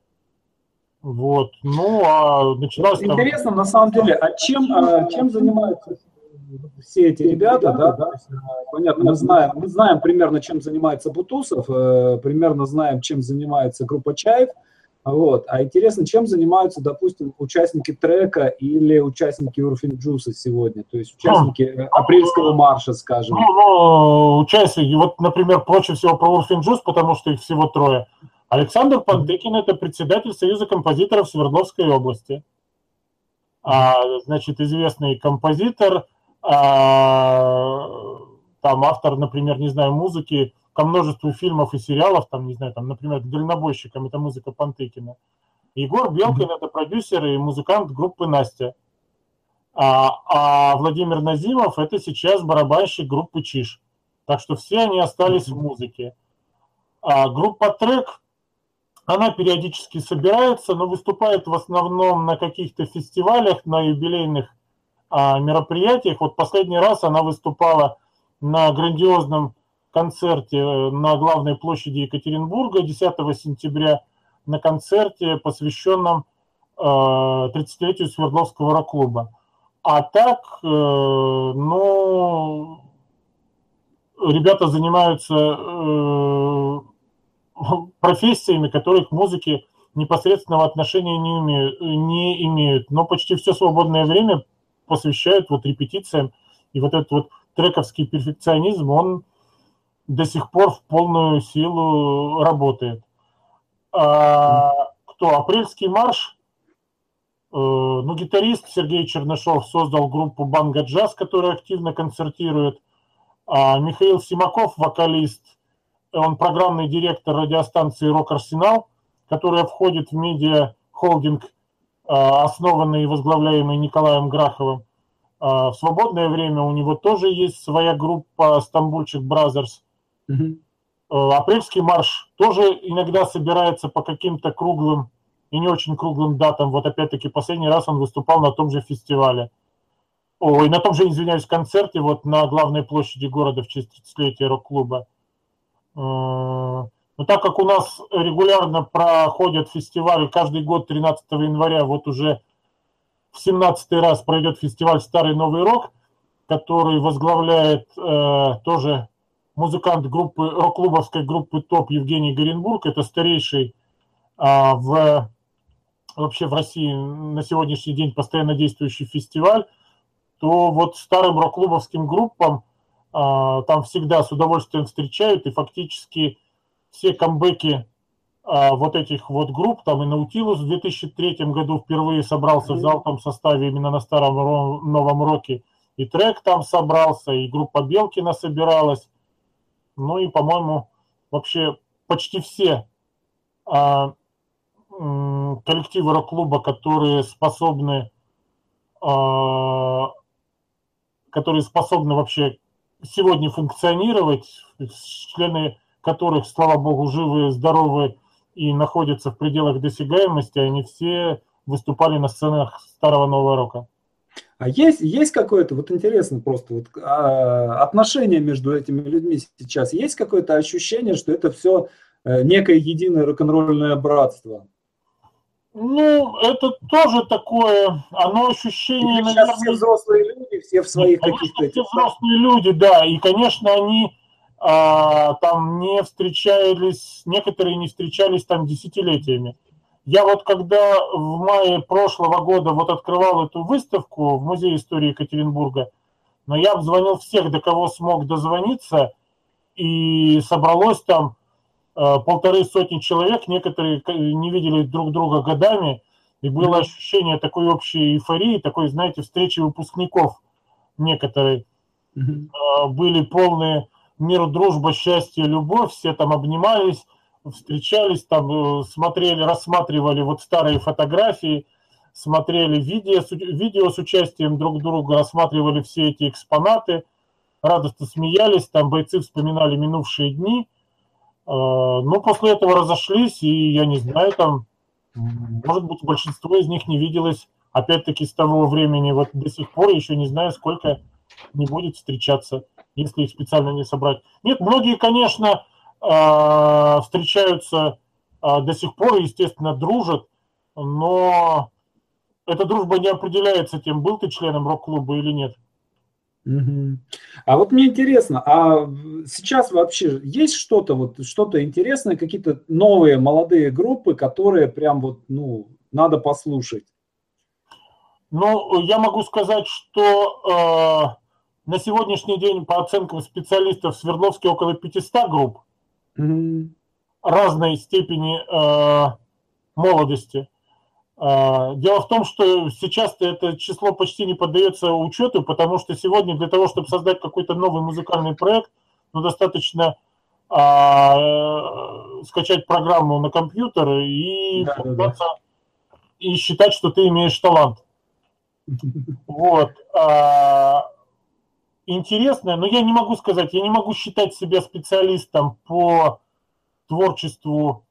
вот. Ну, а началось... Интересно, там... на самом деле, а чем, а, чем занимаются все эти ребята, да, да, понятно, мы знаем, мы знаем примерно, чем занимается Бутусов, э, примерно знаем, чем занимается группа Чаев, вот. А интересно, чем занимаются, допустим, участники трека или участники Урфин Джуса сегодня, то есть участники а, апрельского марша, скажем. Ну, ну, участники, вот, например, проще всего про Урфин Джус, потому что их всего трое. Александр Пантыкин – это председатель Союза композиторов Свердловской области. А, значит, известный композитор, а, там автор, например, не знаю, музыки ко множеству фильмов и сериалов, там, не знаю, там, например, к дальнобойщикам, это музыка Пантыкина. Егор Белкин – это продюсер и музыкант группы «Настя». А, а Владимир Назимов – это сейчас барабанщик группы «Чиш». Так что все они остались в музыке. А группа «Трек» Она периодически собирается, но выступает в основном на каких-то фестивалях, на юбилейных а, мероприятиях. Вот последний раз она выступала на грандиозном концерте э, на главной площади Екатеринбурга 10 сентября на концерте, посвященном э, 30-летию Свердловского рок-клуба. А так, э, ну, ребята занимаются э, профессиями, которые к музыке непосредственного отношения не, умеют, не имеют, но почти все свободное время посвящают вот репетициям, и вот этот вот трековский перфекционизм, он до сих пор в полную силу работает. А, кто? Апрельский марш. Э, ну, гитарист Сергей Чернышов создал группу Банга Джаз, которая активно концертирует. А Михаил Симаков, вокалист, он программный директор радиостанции «Рок Арсенал», которая входит в медиа-холдинг, а, основанный и возглавляемый Николаем Граховым. А, в свободное время у него тоже есть своя группа «Стамбульчик Brothers». Угу. Апрельский марш тоже иногда собирается по каким-то круглым и не очень круглым датам. Вот опять-таки последний раз он выступал на том же фестивале. Ой, на том же, извиняюсь, концерте вот на главной площади города в честь 30-летия рок-клуба. Э, Но так как у нас регулярно проходят фестивали, каждый год 13 января, вот уже в 17 раз пройдет фестиваль «Старый Новый Рок», который возглавляет э, тоже музыкант группы, рок-клубовской группы ТОП Евгений Горенбург. Это старейший э, в, вообще в России на сегодняшний день постоянно действующий фестиваль. То вот старым рок-клубовским группам э, там всегда с удовольствием встречают и фактически все камбэки а, вот этих вот групп, там и Наутилус в 2003 году впервые собрался в залпом составе именно на старом новом роке, и трек там собрался, и группа Белкина собиралась, ну и, по-моему, вообще почти все а, коллективы рок-клуба, которые способны, а, которые способны вообще сегодня функционировать, члены которых, слава богу, живы, здоровы и находятся в пределах досягаемости, они все выступали на сценах старого нового рока. А есть, есть какое-то, вот интересно просто, вот, а, отношение между этими людьми сейчас, есть какое-то ощущение, что это все э, некое единое рок-н-ролльное братство? Ну, это тоже такое, оно ощущение, Или наверное... все взрослые люди, все в своих каких-то... Все взрослые люди, да, и, конечно, они а, там не встречались, некоторые не встречались там десятилетиями. Я вот когда в мае прошлого года вот открывал эту выставку в Музее истории Екатеринбурга, но я обзвонил всех, до кого смог дозвониться, и собралось там э, полторы сотни человек, некоторые не видели друг друга годами, и было ощущение такой общей эйфории, такой, знаете, встречи выпускников некоторые. Mm-hmm. Были полные мир, дружба, счастье, любовь, все там обнимались, встречались, там э, смотрели, рассматривали вот старые фотографии, смотрели видео, видео с участием друг друга, рассматривали все эти экспонаты, радостно смеялись, там бойцы вспоминали минувшие дни. Э, ну, после этого разошлись, и я не знаю, там, может быть, большинство из них не виделось, опять-таки, с того времени, вот до сих пор еще не знаю, сколько не будет встречаться если их специально не собрать. Нет, многие, конечно, а, встречаются а, до сих пор, естественно, дружат, но эта дружба не определяется тем, был ты членом рок-клуба или нет. Угу. А вот мне интересно, а сейчас вообще есть что-то вот что-то интересное, какие-то новые молодые группы, которые прям вот ну надо послушать? Ну, я могу сказать, что на сегодняшний день, по оценкам специалистов, в Свердловске около 500 групп mm-hmm. разной степени э, молодости. Э, дело в том, что сейчас это число почти не поддается учету, потому что сегодня для того, чтобы создать какой-то новый музыкальный проект, ну, достаточно э, скачать программу на компьютер и, да, да, да. и считать, что ты имеешь талант. Вот. А, интересное, но я не могу сказать, я не могу считать себя специалистом по творчеству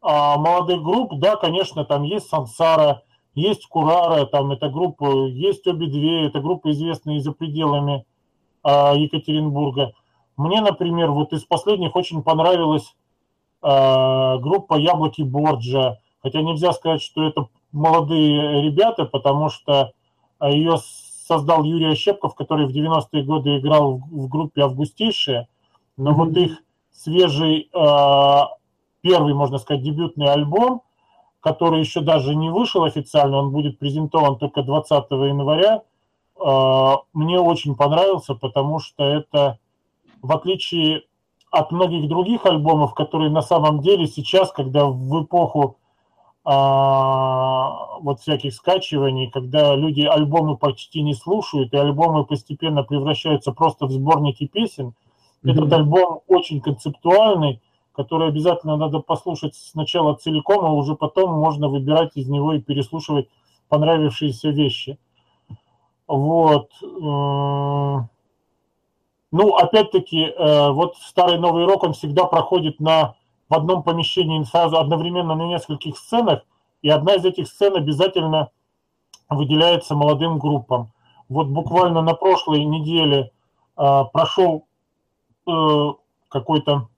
а, молодых групп. Да, конечно, там есть Сансара, есть Курара, там эта группа, есть обе две, это группа известная за пределами а, Екатеринбурга. Мне, например, вот из последних очень понравилась а, группа Яблоки Борджа, хотя нельзя сказать, что это молодые ребята, потому что ее создал Юрий Ощепков, который в 90-е годы играл в, в группе «Августейшие», но mm-hmm. вот их свежий, э, первый, можно сказать, дебютный альбом, который еще даже не вышел официально, он будет презентован только 20 января, э, мне очень понравился, потому что это, в отличие от многих других альбомов, которые на самом деле сейчас, когда в эпоху а, вот всяких скачиваний, когда люди альбомы почти не слушают, и альбомы постепенно превращаются просто в сборники песен. Mm-hmm. Этот альбом очень концептуальный, который обязательно надо послушать сначала целиком, а уже потом можно выбирать из него и переслушивать понравившиеся вещи. Вот. Э, ну, опять-таки, э, вот старый новый рок, он всегда проходит на в одном помещении сразу одновременно на нескольких сценах, и одна из этих сцен обязательно выделяется молодым группам. Вот буквально на прошлой неделе э, прошел э, какой-то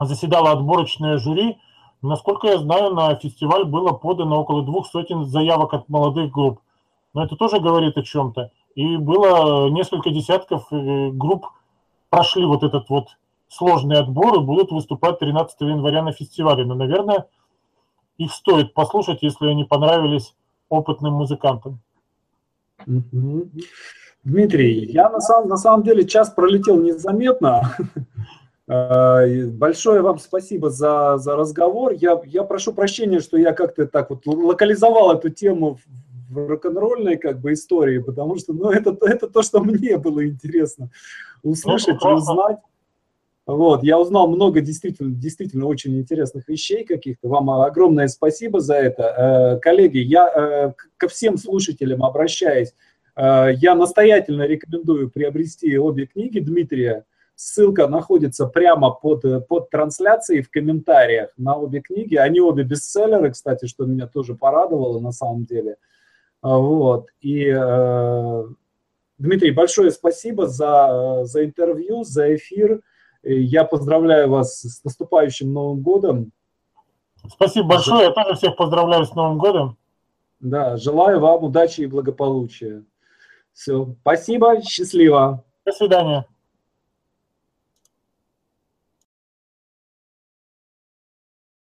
заседало отборочное жюри. Насколько я знаю, на фестиваль было подано около двух сотен заявок от молодых групп. Но это тоже говорит о чем-то. И было несколько десятков э, групп прошли вот этот вот сложный отбор и будут выступать 13 января на фестивале. Но, наверное, их стоит послушать, если они понравились опытным музыкантам. Дмитрий, я на самом, на самом деле час пролетел незаметно. Э, большое вам спасибо за, за разговор. Я, я прошу прощения, что я как-то так вот локализовал эту тему в рок-н-ролльной как бы истории, потому что ну, это, это то, что мне было интересно услышать и узнать. Вот, я узнал много действительно, действительно очень интересных вещей каких-то. Вам огромное спасибо за это. Э, коллеги, я э, ко всем слушателям обращаюсь. Я настоятельно рекомендую приобрести обе книги Дмитрия Ссылка находится прямо под, под трансляцией в комментариях на обе книги. Они обе бестселлеры, кстати, что меня тоже порадовало на самом деле. Вот. И, э, Дмитрий, большое спасибо за, за интервью, за эфир. Я поздравляю вас с наступающим Новым годом. Спасибо большое. Я тоже всех поздравляю с Новым годом. Да, желаю вам удачи и благополучия. Все, спасибо, счастливо. До свидания.